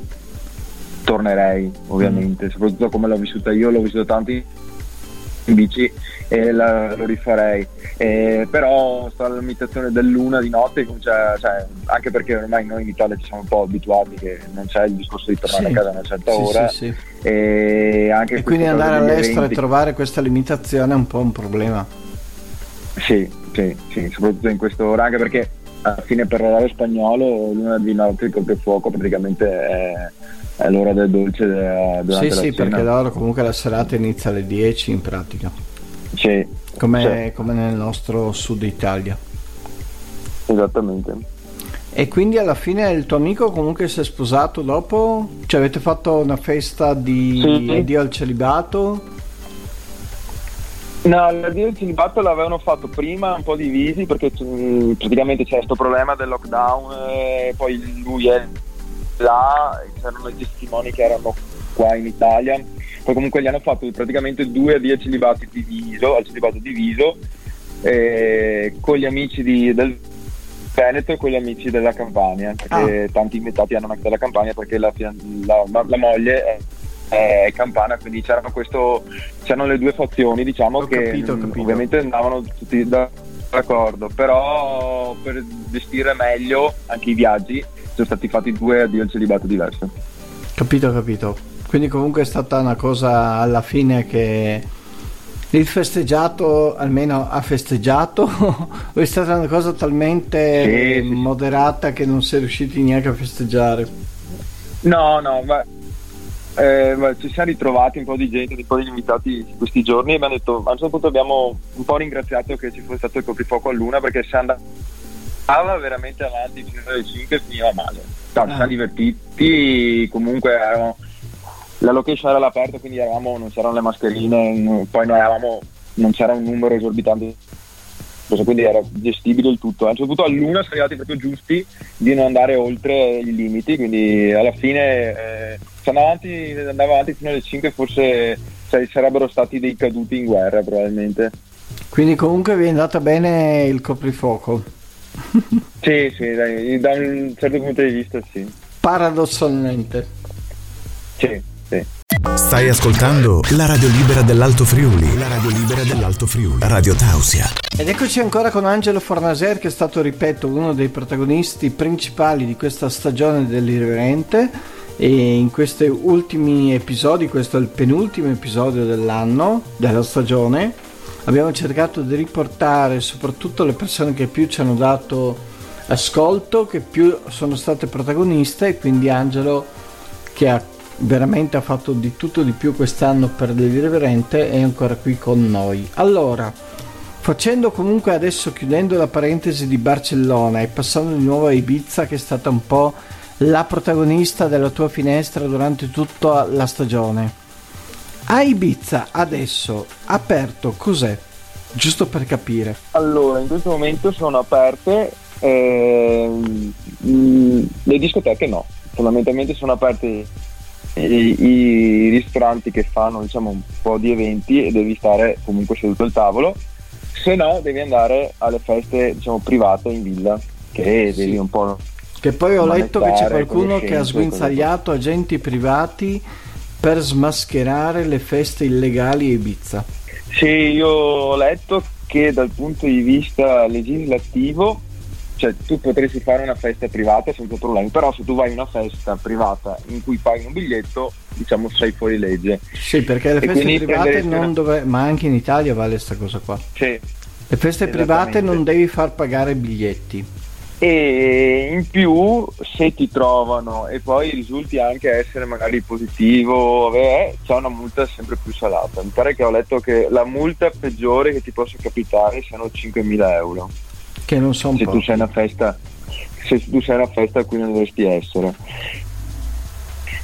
tornerei ovviamente, mm. soprattutto come l'ho vissuta io, l'ho vissuta tanti in bici e la, lo rifarei. E, però sta la limitazione dell'una di notte, cioè, cioè, anche perché ormai noi in Italia ci siamo un po' abituati che non c'è il discorso di tornare sì. a casa a una certa sì, ora. Sì, e, e quindi andare all'estero eventi... e trovare questa limitazione è un po' un problema. Sì, sì, sì, soprattutto in quest'ora, anche perché alla fine per l'orario spagnolo l'una di notte il coprifuoco praticamente è, è l'ora del dolce durante sì, sì, cena. perché loro comunque la serata inizia alle 10 in pratica. Sì. Come, sì. come nel nostro sud Italia. Esattamente. E quindi alla fine il tuo amico comunque si è sposato dopo? Cioè avete fatto una festa di Sì. addio al celibato? No, l'addio al celibato l'avevano fatto prima un po' divisi perché mh, praticamente c'è questo problema del lockdown e poi lui è là, c'erano i testimoni che erano qua in Italia, poi comunque gli hanno fatto praticamente due addio al celibato diviso, al celibato diviso eh, con gli amici di- del Veneto e con gli amici della Campania, perché tanti invitati hanno anche della Campania perché la, la- la- la moglie è, è campana, quindi c'erano, questo, c'erano le due fazioni, diciamo Ho che capito, capito. ovviamente andavano tutti da- d'accordo, però per gestire meglio anche i viaggi sono stati fatti due addio al celibato diversi. Capito, capito. Quindi comunque è stata una cosa alla fine che il festeggiato almeno ha festeggiato [laughs] o è stata una cosa talmente sì. moderata che non si è riusciti neanche a festeggiare? No, no, ma, eh, ci siamo ritrovati un po' di gente, un po' di invitati questi giorni e abbiamo detto, a un certo punto abbiamo un po' ringraziato che ci fosse stato il coprifuoco a luna perché se andava veramente avanti fino alle 5 finiva male. No, ci Ah. siamo divertiti, comunque eravamo, la location era all'aperto quindi eravamo, non c'erano le mascherine, poi noi eravamo, non c'era un numero esorbitante quindi era gestibile il tutto. A un certo punto a luna siamo arrivati proprio giusti di non andare oltre i limiti, quindi alla fine eh, andava avanti, andava avanti fino alle 5 forse cioè, sarebbero stati dei caduti in guerra probabilmente. Quindi comunque vi è andata bene il coprifuoco, [laughs] Sì, sì, dai, da un certo punto di vista sì. paradossalmente. Sì, sì. Stai ascoltando la radio libera dell'Alto Friuli. La radio libera dell'Alto Friuli. Radio Tausia. Ed eccoci ancora con Angelo Fornaser che è stato, ripeto, uno dei protagonisti principali di questa stagione dell'Irriverente e in questi ultimi episodi, questo è il penultimo episodio dell'anno, della stagione, abbiamo cercato di riportare soprattutto le persone che più ci hanno dato ascolto, che più sono state protagoniste e quindi Angelo che ha veramente ha fatto di tutto di più quest'anno per l'Irriverente è ancora qui con noi. Allora, Facendo comunque adesso chiudendo la parentesi di Barcellona e passando di nuovo a Ibiza che è stata un po' la protagonista della tua finestra durante tutta la stagione. A Ibiza adesso aperto cos'è? Giusto per capire. Allora, in questo momento sono aperte mm, le discoteche no, fondamentalmente sono aperte i, i ristoranti che fanno diciamo un po' di eventi e devi stare comunque seduto al tavolo, se no devi andare alle feste diciamo private in villa che Sì. devi un po' Che poi ho letto che c'è qualcuno che ha sguinzagliato agenti privati per smascherare le feste illegali a Ibiza. Sì, io ho letto che dal punto di vista legislativo cioè tu potresti fare una festa privata senza problemi, però se tu vai in una festa privata in cui paghi un biglietto, diciamo sei fuori legge. Sì, perché le feste private non dovrebbero, ma anche in Italia vale questa cosa qua. Sì. Le feste private non devi far pagare biglietti. E in più se ti trovano e poi risulti anche essere magari positivo, eh, c'è una multa sempre più salata. Mi pare che ho letto che la multa peggiore che ti possa capitare siano 5.000 euro. Che non sono se tu sei una festa se tu sei una festa a cui non dovresti essere.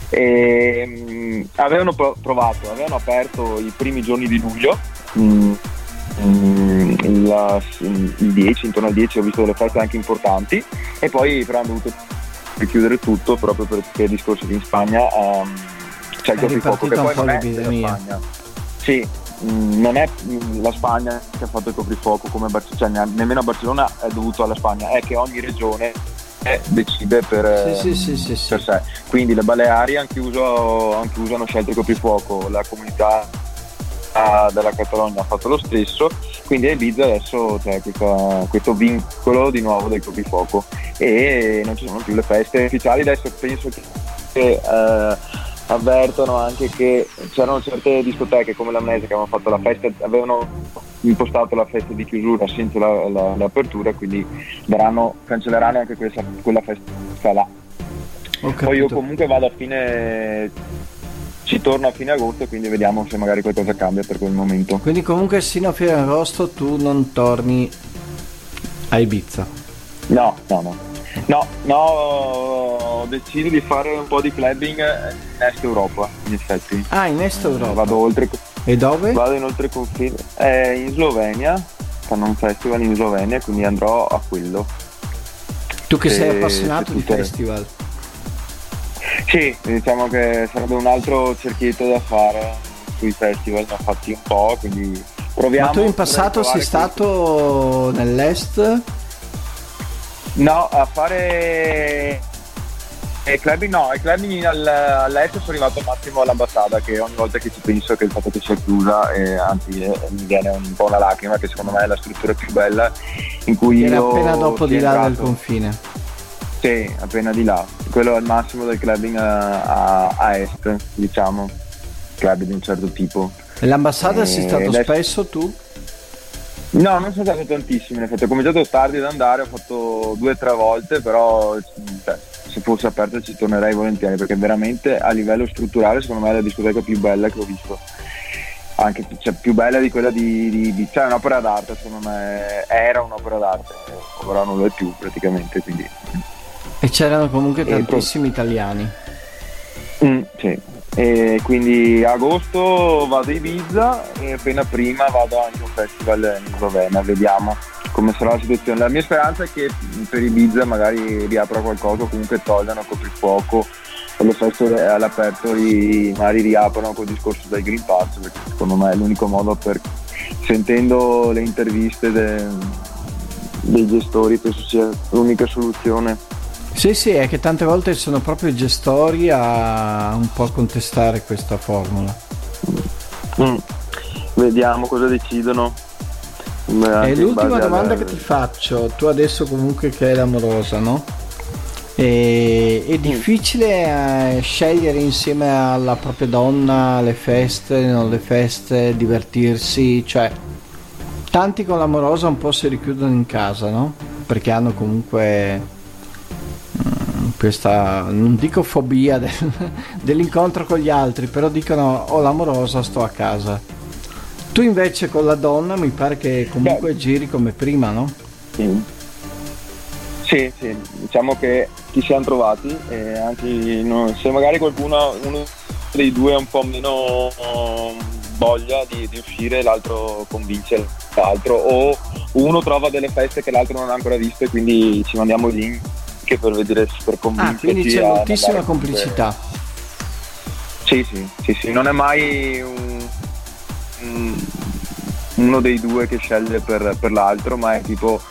E, mh, avevano provato, avevano aperto i primi giorni di luglio. Mh, mh, la, il 10, intorno al 10 ho visto delle feste anche importanti e poi però hanno dovuto chiudere tutto proprio perché discorso che in Spagna um, c'è il coprifuoco che poi non è Spagna. Sì, Mm, non è mm, la Spagna che ha fatto il coprifuoco come Barcellona, cioè, nemmeno a Barcellona è dovuto alla Spagna, è che ogni regione decide per, sì, sì, sì, per sé. Quindi le Baleari hanno chiuso, hanno chiuso, hanno scelto il coprifuoco, la comunità della Catalogna ha fatto lo stesso, quindi a Ibiza adesso c'è questa, questo vincolo di nuovo del coprifuoco e non ci sono più le feste ufficiali, adesso penso che eh, avvertono anche che c'erano certe discoteche come l'Amnesia che avevano fatto la festa, avevano impostato la festa di chiusura senza la, la, l'apertura, quindi daranno, cancelleranno anche questa, quella festa là. Poi io comunque vado a fine ci torno a fine agosto quindi vediamo se magari qualcosa cambia per quel momento quindi comunque sino a fine agosto tu non torni a Ibiza no no no No, no, ho deciso di fare un po' di clubbing in Est Europa, in effetti. Ah, in Est Europa? Vado oltre. E dove? Vado in oltre confine. È in Slovenia, fanno un festival in Slovenia, quindi andrò a quello. Tu che e sei appassionato di festival? Sì, diciamo che sarebbe un altro cerchietto da fare sui festival, ne ho fatti un po', quindi proviamo. Ma tu in passato sei stato nell'est? No, a fare e clubbing no, i clubbing all'est sono arrivato al massimo all'ambasciata che ogni volta che ci penso che il fatto che sia chiusa e anzi eh, mi viene un po' una lacrima che secondo me è la struttura più bella in cui Era io appena dopo di là del confine sì, appena di là quello il massimo del clubbing a, a, a est diciamo club di un certo tipo e l'ambasciata e sei stato adesso... spesso tu? No, non sono stato tantissimo, in effetti ho cominciato tardi ad andare, ho fatto due o tre volte, però cioè, se fosse aperto ci tornerei volentieri perché veramente a livello strutturale secondo me è la discoteca più bella che ho visto. Anche cioè, più bella di quella di, di, di cioè un'opera d'arte, secondo me era un'opera d'arte, ora non lo è più praticamente. Quindi. E c'erano comunque tantissimi pro... italiani. Mm, sì, e quindi agosto vado a Ibiza e appena prima vado anche a un festival in Slovenia, vediamo come sarà la situazione. La mia speranza è che per Ibiza magari riapra qualcosa o comunque togliano il coprifuoco le feste all'aperto magari riaprano col discorso del Green Pass perché secondo me è l'unico modo per sentendo le interviste de, dei gestori penso sia l'unica soluzione sì, sì, è che tante volte sono proprio i gestori a un po' contestare questa formula. Mm. Vediamo cosa decidono. E l'ultima domanda alla... che ti faccio, tu adesso comunque che è l'amorosa, no? E, è mm. difficile eh, scegliere insieme alla propria donna le feste, non le feste, divertirsi, cioè tanti con l'amorosa un po' si richiudono in casa, no? Perché hanno comunque questa, non dico fobia [laughs] del, dell'incontro con gli altri, però dicono ho oh, l'amorosa, sto a casa. Tu invece con la donna mi pare che comunque Beh. giri come prima, no? Sì. Sì, sì, diciamo che ci siamo trovati e anche no, se magari qualcuno, uno dei due ha un po' meno voglia di, di, uscire, l'altro convince l'altro o uno trova delle feste che l'altro non ha ancora visto e quindi ci mandiamo i anche per vedere per convincerci. Ah, quindi c'è moltissima complicità. Sì, sì, sì, sì, non è mai un, un, uno dei due che sceglie per, per, l'altro, ma è tipo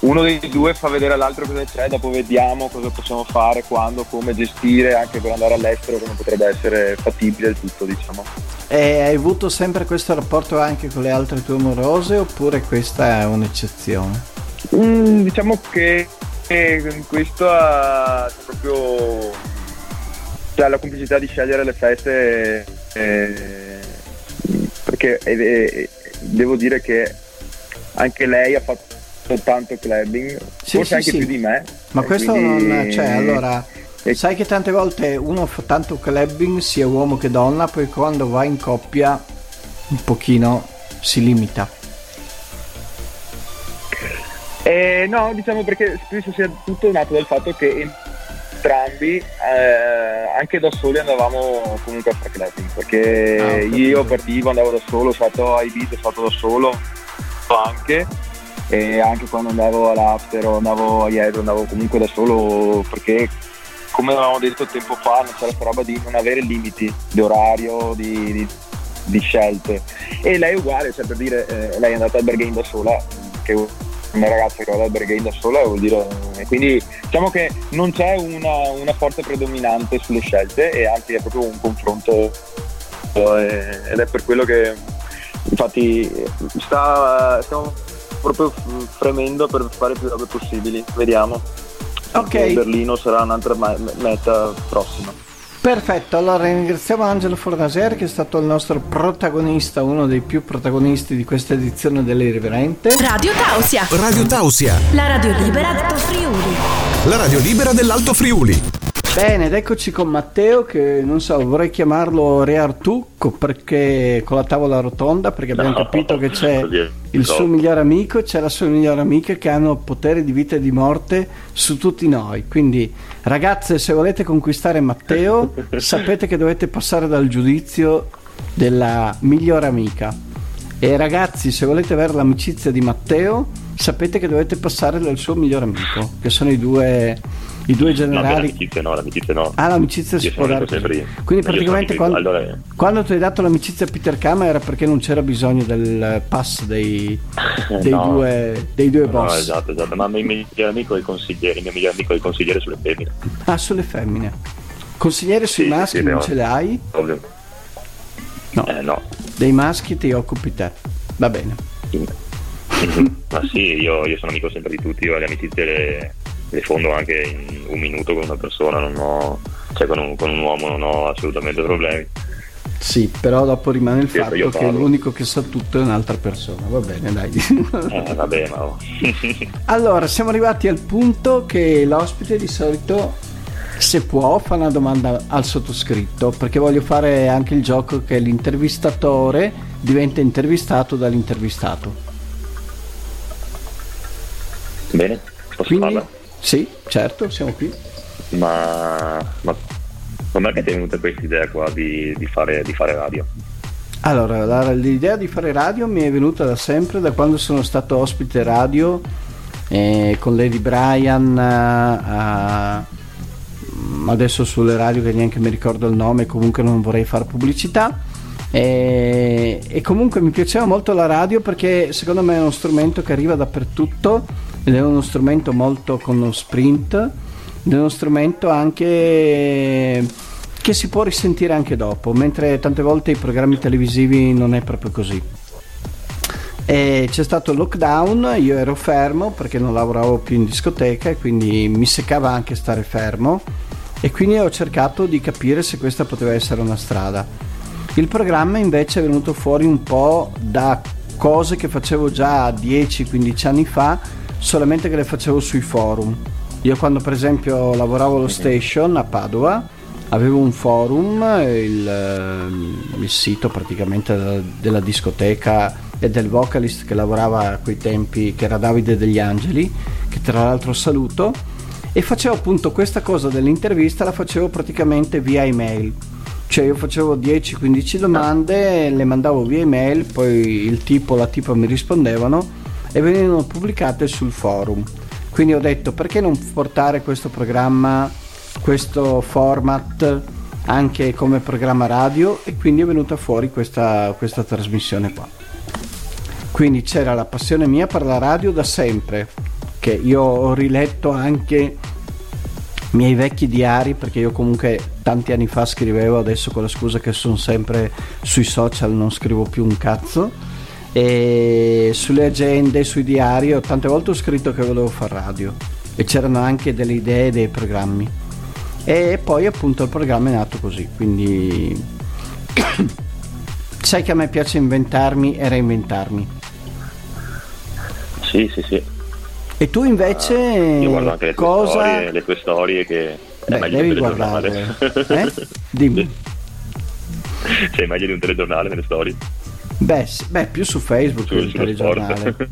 uno dei due fa vedere all'altro cosa c'è, dopo vediamo cosa possiamo fare, quando, come gestire, anche per andare all'estero, come potrebbe essere fattibile il tutto, diciamo. E hai avuto sempre questo rapporto anche con le altre tue amorose oppure questa è un'eccezione? Mm, diciamo che eh, questo ha proprio cioè, la complicità di scegliere le feste eh, perché eh, eh, devo dire che anche lei ha fatto tanto clubbing, Sì, forse sì, anche sì. più di me. Ma e questo quindi- non cioè allora e- sai che tante volte uno fa tanto clubbing sia uomo che donna, poi quando va in coppia un pochino si limita. Eh, no, diciamo perché penso sia tutto nato dal fatto che entrambi, eh, anche da soli, andavamo comunque a fare clubbing. Perché Ah, io partivo, andavo da solo, sono stato a Ibiza, sono stato da solo anche. E anche quando andavo all'after o andavo a Iero, andavo comunque da solo perché come avevamo detto tempo fa non c'era questa roba di non avere limiti di orario, di, di- di scelte. E lei è uguale, cioè per dire, eh, lei è andata al Berghain da sola, che una ragazza che va al Berghain da sola vuol dire. e quindi diciamo che non c'è una, una forza predominante sulle scelte e anzi è proprio un confronto eh, ed è per quello che infatti sta, stiamo proprio fremendo per fare più robe possibili, vediamo. Ok. Anche Berlino sarà un'altra meta prossima. Perfetto, allora ringraziamo Angelo Fornaser che è stato il nostro protagonista, uno dei più protagonisti di questa edizione dell'Irriverente. Radio Tausia, Radio Tausia, la radio libera d'Alto Friuli. la radio libera dell'Alto Friuli. Bene, ed eccoci con Matteo che non so, vorrei chiamarlo Re Artucco perché con la tavola rotonda perché abbiamo No, capito che c'è il suo migliore amico e c'è la sua migliore amica che hanno potere di vita e di morte su tutti noi. Quindi ragazze, se volete conquistare Matteo, [laughs] sapete che dovete passare dal giudizio della migliore amica. E ragazzi, se volete avere l'amicizia di Matteo, sapete che dovete passare dal suo migliore amico, che sono i due, i due No, generali l'amicizia no, l'amicizia no. Ah, l'amicizia si può dare sempre. Quindi praticamente quando, allora- quando tu hai dato l'amicizia a Peter Kama era perché non c'era bisogno del pass dei, [laughs] dei, No. due, dei due No, boss. esatto, esatto. Ma il mio migliore amico è il consigliere, il mio migliore amico è il consigliere sulle femmine. Ah, sulle femmine. Consigliere sui Sì, sì, maschi sì, non no. ce le hai? Ovvio. No. Eh no. Dei maschi ti occupi te. Va bene. [laughs] [laughs] Ma sì, io, io sono amico sempre di tutti, io le amicizie le, le fondo anche in un minuto con una persona, non ho, cioè con un, con un uomo non ho assolutamente problemi. Sì, però dopo rimane il Sì, fatto che l'unico che sa tutto è un'altra persona. Va bene, dai. Eh, vabbè, ma oh. [laughs] [laughs] Allora, siamo arrivati al punto che l'ospite di solito, se può, fa una domanda al sottoscritto, perché voglio fare anche il gioco che l'intervistatore diventa intervistato dall'intervistato. Bene, posso Quindi, farla? Sì, certo, siamo qui. Ma, ma com'è che ti è venuta questa idea qua di, di fare, di fare radio? Allora, la- l'idea di fare radio mi è venuta da sempre, da quando sono stato ospite radio eh, con Lady Brian, eh, a- mm, adesso sulle radio che neanche mi ricordo il nome, comunque non vorrei fare pubblicità. E, e comunque mi piaceva molto la radio perché secondo me è uno strumento che arriva dappertutto ed è uno strumento molto con lo sprint ed è uno strumento anche che si può risentire anche dopo, mentre tante volte i programmi televisivi non è proprio così. E c'è stato il lockdown, io ero fermo perché non lavoravo più in discoteca e quindi mi seccava anche stare fermo e quindi ho cercato di capire se questa poteva essere una strada. Il programma invece è venuto fuori un po' da cose che facevo già 10-15 anni fa, solamente che le facevo sui forum. Io quando per esempio lavoravo allo station a Padova avevo un forum, il, ehm, il sito praticamente della, discoteca e del vocalist che lavorava a quei tempi, che era Davide degli Angeli, che tra l'altro saluto, e facevo appunto questa cosa dell'intervista, la facevo praticamente via email. Cioè io facevo 10-15 domande, le mandavo via email, poi il tipo o la tipa mi rispondevano e venivano pubblicate sul forum. Quindi ho detto perché non portare questo programma, questo format anche come programma radio e quindi è venuta fuori questa, questa trasmissione qua. Quindi c'era la passione mia per la radio da sempre, che io ho riletto anche i miei vecchi diari perché io comunque tanti anni fa scrivevo adesso con la scusa che sono sempre sui social non scrivo più un cazzo e sulle agende sui diari tante volte ho scritto che volevo fare radio e c'erano anche delle idee dei programmi e poi appunto il programma è nato così quindi [coughs] sai che a me piace inventarmi e reinventarmi Sì, sì, sì. e tu invece Io guardo anche le tue cosa storie, le tue storie che è Beh, meglio devi di un telegiornale. guardarle eh? dimmi [laughs] Sei meglio di un telegiornale nelle storie. Beh, beh, più su Facebook che Su- il sullo telegiornale [laughs]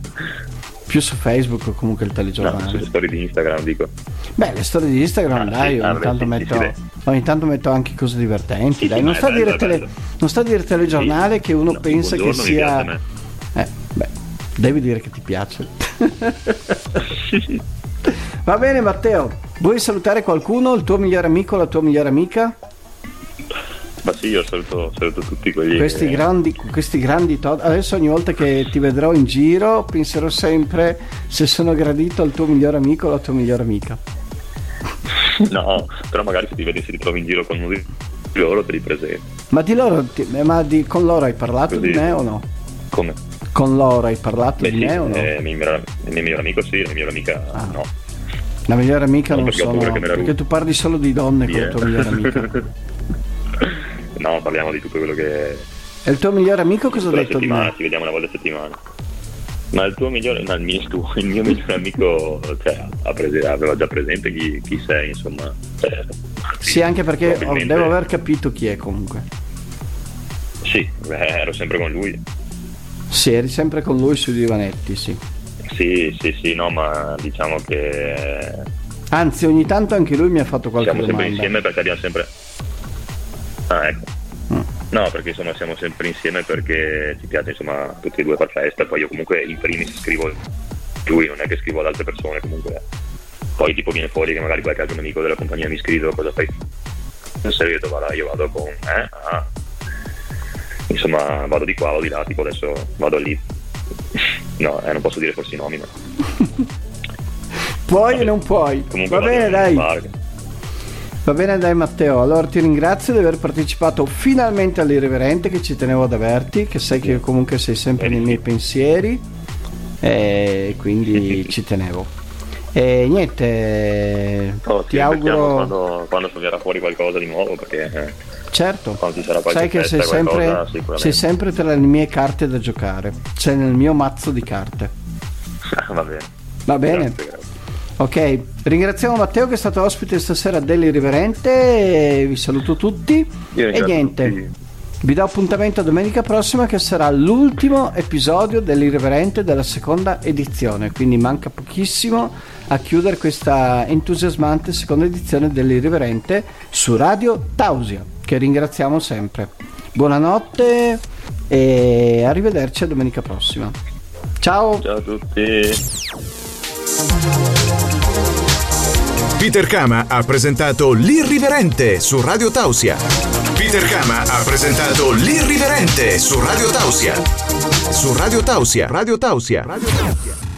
più su Facebook o comunque il no, telegiornale sulle storie di Instagram dico. Beh, le storie di Instagram, Ah, dai, sì, ogni, tanto sì, metto, sì, ogni tanto metto anche cose divertenti. Dai. non, sta a dire bello, tele- non sta a dire telegiornale che uno No, pensa che piace sia. Eh, beh, devi dire che ti piace. [laughs] Va bene, Matteo. Vuoi salutare qualcuno? Il tuo migliore amico, la tua migliore amica? Ma sì, io saluto, saluto tutti quelli Questi che... grandi, questi grandi to- Adesso ogni volta che ti vedrò in giro penserò sempre se sono gradito al tuo migliore amico o alla tua migliore amica. [laughs] No, però magari se ti vedi se ti trovi in giro con uno di loro te li presenti. Ma di loro, ti- ma di- con loro hai parlato Così. di me o no? Come? Con loro hai parlato Beh di sì, me o no? eh, il mio migliore- il mio migliore amico sì, la mia migliore amica Ah. no. La migliore amica No, non che me la Perché tu parli solo di donne con Sì, la eh. tua migliore amica. [laughs] no, parliamo di tutto quello che... E il tuo migliore amico cosa ha detto di me? ci vediamo una volta a settimana. Ma il tuo migliore, no, il mio, tu- [laughs] il mio migliore amico cioè, ha prese- aveva già presente chi, chi sei, insomma. Cioè, Sì, anche perché probabilmente- devo aver capito chi è comunque. Sì, beh, ero sempre con lui. Sì, eri sempre con lui sui divanetti, sì. Sì, sì, sì, no, ma diciamo che Anzi, ogni tanto anche lui mi ha fatto qualche siamo sempre domanda. insieme perché abbiamo sempre... Ah, ecco. Mm. No, perché insomma siamo sempre insieme perché ci piace insomma tutti e due far festa, poi io comunque in primis scrivo lui, non è che scrivo ad altre persone comunque. Poi tipo viene fuori che magari qualche altro amico della compagnia mi scrive cosa fai? In segreto vado, io vado con eh? Ah. Insomma vado di qua, vado di là, tipo adesso vado lì. No, eh, non posso dire forse i nomi, ma [laughs] Puoi e non puoi. comunque Va bene, dai. Va bene, dai, Matteo. Allora ti ringrazio di aver partecipato finalmente all'Irriverente, che ci tenevo ad averti, che sai che comunque sei sempre nei miei pensieri. E quindi ci tenevo. E niente, Oh, ti auguro. quando, quando verrà fuori qualcosa di nuovo perché eh, Certo, sai che sei sempre, qualcosa, sicuramente. sei sempre tra le mie carte da giocare. Sei nel mio mazzo di carte. [laughs] va bene. Va bene. Grazie, grazie. Ok, ringraziamo Matteo che è stato ospite stasera dell'Irriverente. Vi saluto tutti. E niente, tutti. vi do appuntamento a domenica prossima che sarà l'ultimo episodio dell'Irriverente della seconda edizione. Quindi manca pochissimo a chiudere questa entusiasmante seconda edizione dell'Irriverente su Radio Tausia, che ringraziamo sempre. Buonanotte e arrivederci a domenica prossima. Ciao! Ciao a tutti. Peter Kama ha presentato L'Irriverente su Radio Tausia. Peter Kama ha presentato L'Irriverente su Radio Tausia. Su Radio Tausia. Radio Tausia. Radio Tausia.